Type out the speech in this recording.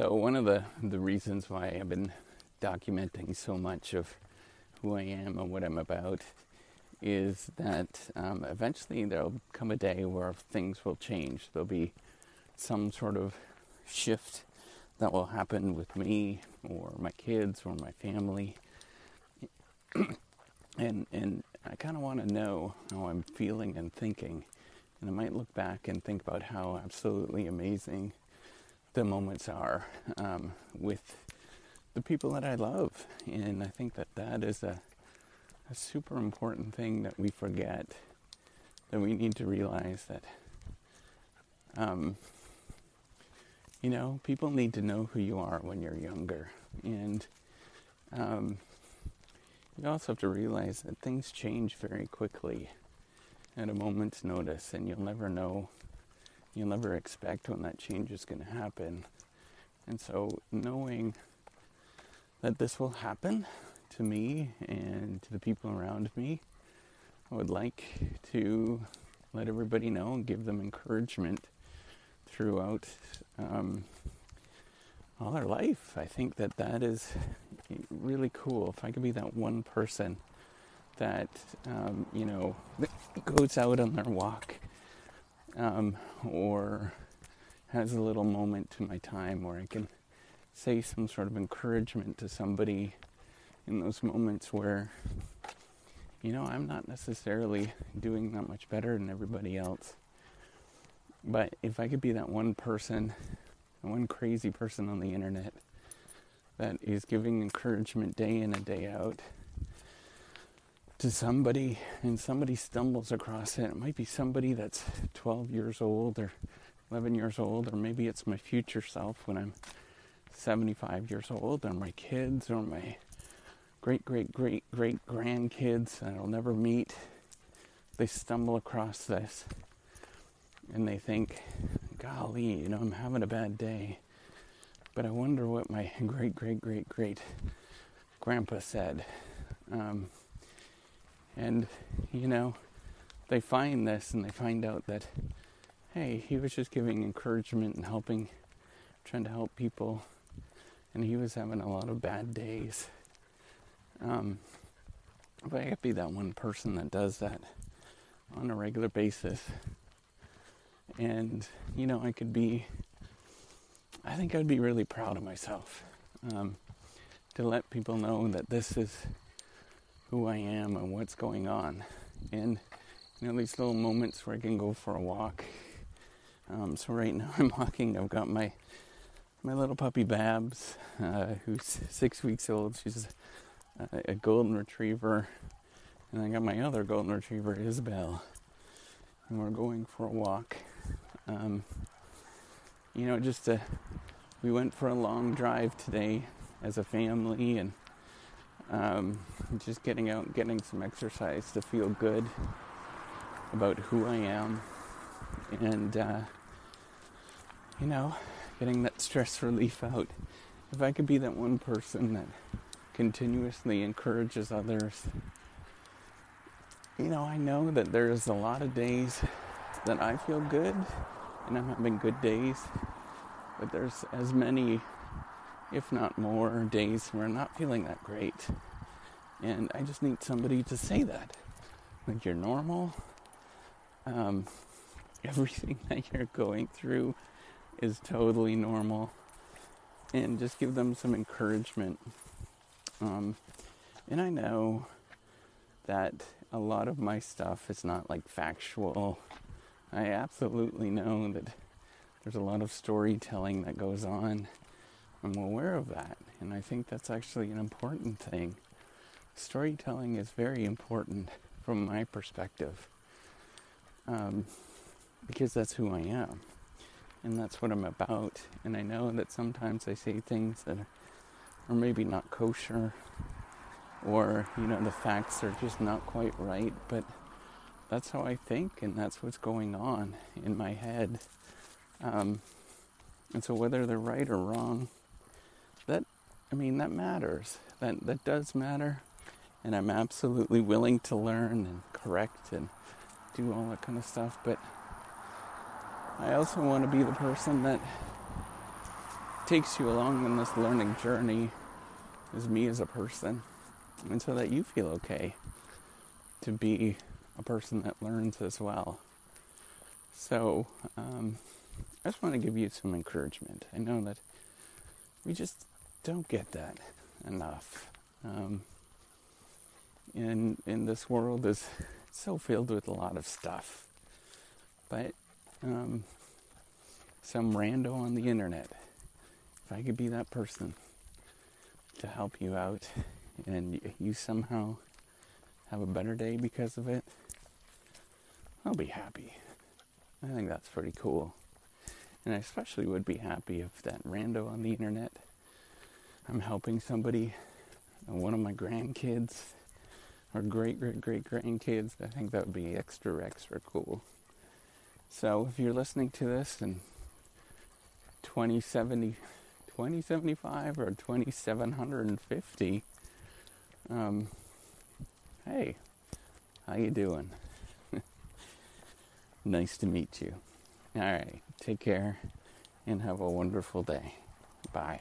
So, one of the, the reasons why I've been documenting so much of who I am and what I'm about is that um, eventually there'll come a day where things will change. There'll be some sort of shift that will happen with me or my kids or my family. and and I kind of want to know how I'm feeling and thinking. And I might look back and think about how absolutely amazing the moments are um, with the people that I love. And I think that that is a, a super important thing that we forget. That we need to realize that, um, you know, people need to know who you are when you're younger. And um, you also have to realize that things change very quickly at a moment's notice, and you'll never know, you'll never expect when that change is going to happen. And so, knowing that this will happen to me and to the people around me, I would like to let everybody know and give them encouragement throughout um, all their life. I think that that is really cool. If I could be that one person that um, you know goes out on their walk um, or has a little moment to my time where I can say some sort of encouragement to somebody in those moments where you know I'm not necessarily doing that much better than everybody else. But if I could be that one person, one crazy person on the internet that is giving encouragement day in and day out to somebody and somebody stumbles across it. It might be somebody that's 12 years old or 11 years old, or maybe it's my future self when I'm 75 years old, or my kids, or my great, great, great, great grandkids that I'll never meet. They stumble across this and they think, golly, you know, I'm having a bad day. But I wonder what my great, great, great, great grandpa said. Um, and, you know, they find this and they find out that, hey, he was just giving encouragement and helping, trying to help people. And he was having a lot of bad days. Um, if I could be that one person that does that on a regular basis, and you know, I could be I think I'd be really proud of myself um, to let people know that this is who I am and what's going on. And, you know, these little moments where I can go for a walk. Um, so right now I'm walking. I've got my my little puppy Babs, uh, who's six weeks old. She's a, a golden retriever, and I got my other golden retriever, Isabel, and we're going for a walk. Um, you know, just to, we went for a long drive today as a family and um, just getting out getting some exercise to feel good about who I am and, uh, you know, getting that stress relief out. If I could be that one person that continuously encourages others, you know, I know that there's a lot of days that I feel good and I'm having good days, but there's as many, if not more, days where I'm not feeling that great. And I just need somebody to say that. Like, you're normal. Um, everything that you're going through is totally normal. And just give them some encouragement. Um, and I know that a lot of my stuff is not like factual I absolutely know that there's a lot of storytelling that goes on. I'm aware of that, and I think that's actually an important thing. Storytelling is very important from my perspective um, because that's who I am and that's what I'm about. And I know that sometimes I say things that are maybe not kosher or, you know, the facts are just not quite right, but that's how I think, and that's what's going on in my head. Um, and so, whether they're right or wrong, that I mean, that matters. That that does matter, and I'm absolutely willing to learn and correct and do all that kind of stuff. But I also want to be the person that takes you along on this learning journey as me as a person, and so that you feel okay to be a person that learns as well. So, um, I just want to give you some encouragement. I know that we just don't get that enough. Um, in in this world is so filled with a lot of stuff, but um, some rando on the internet. If I could be that person to help you out, and you somehow have a better day because of it, I'll be happy. I think that's pretty cool. And I especially would be happy if that rando on the internet, I'm helping somebody, uh, one of my grandkids, or great great great grandkids. I think that would be extra extra cool. So if you're listening to this in 2070, 2075 or 2750, um, hey, how you doing? nice to meet you. All right, take care and have a wonderful day. Bye.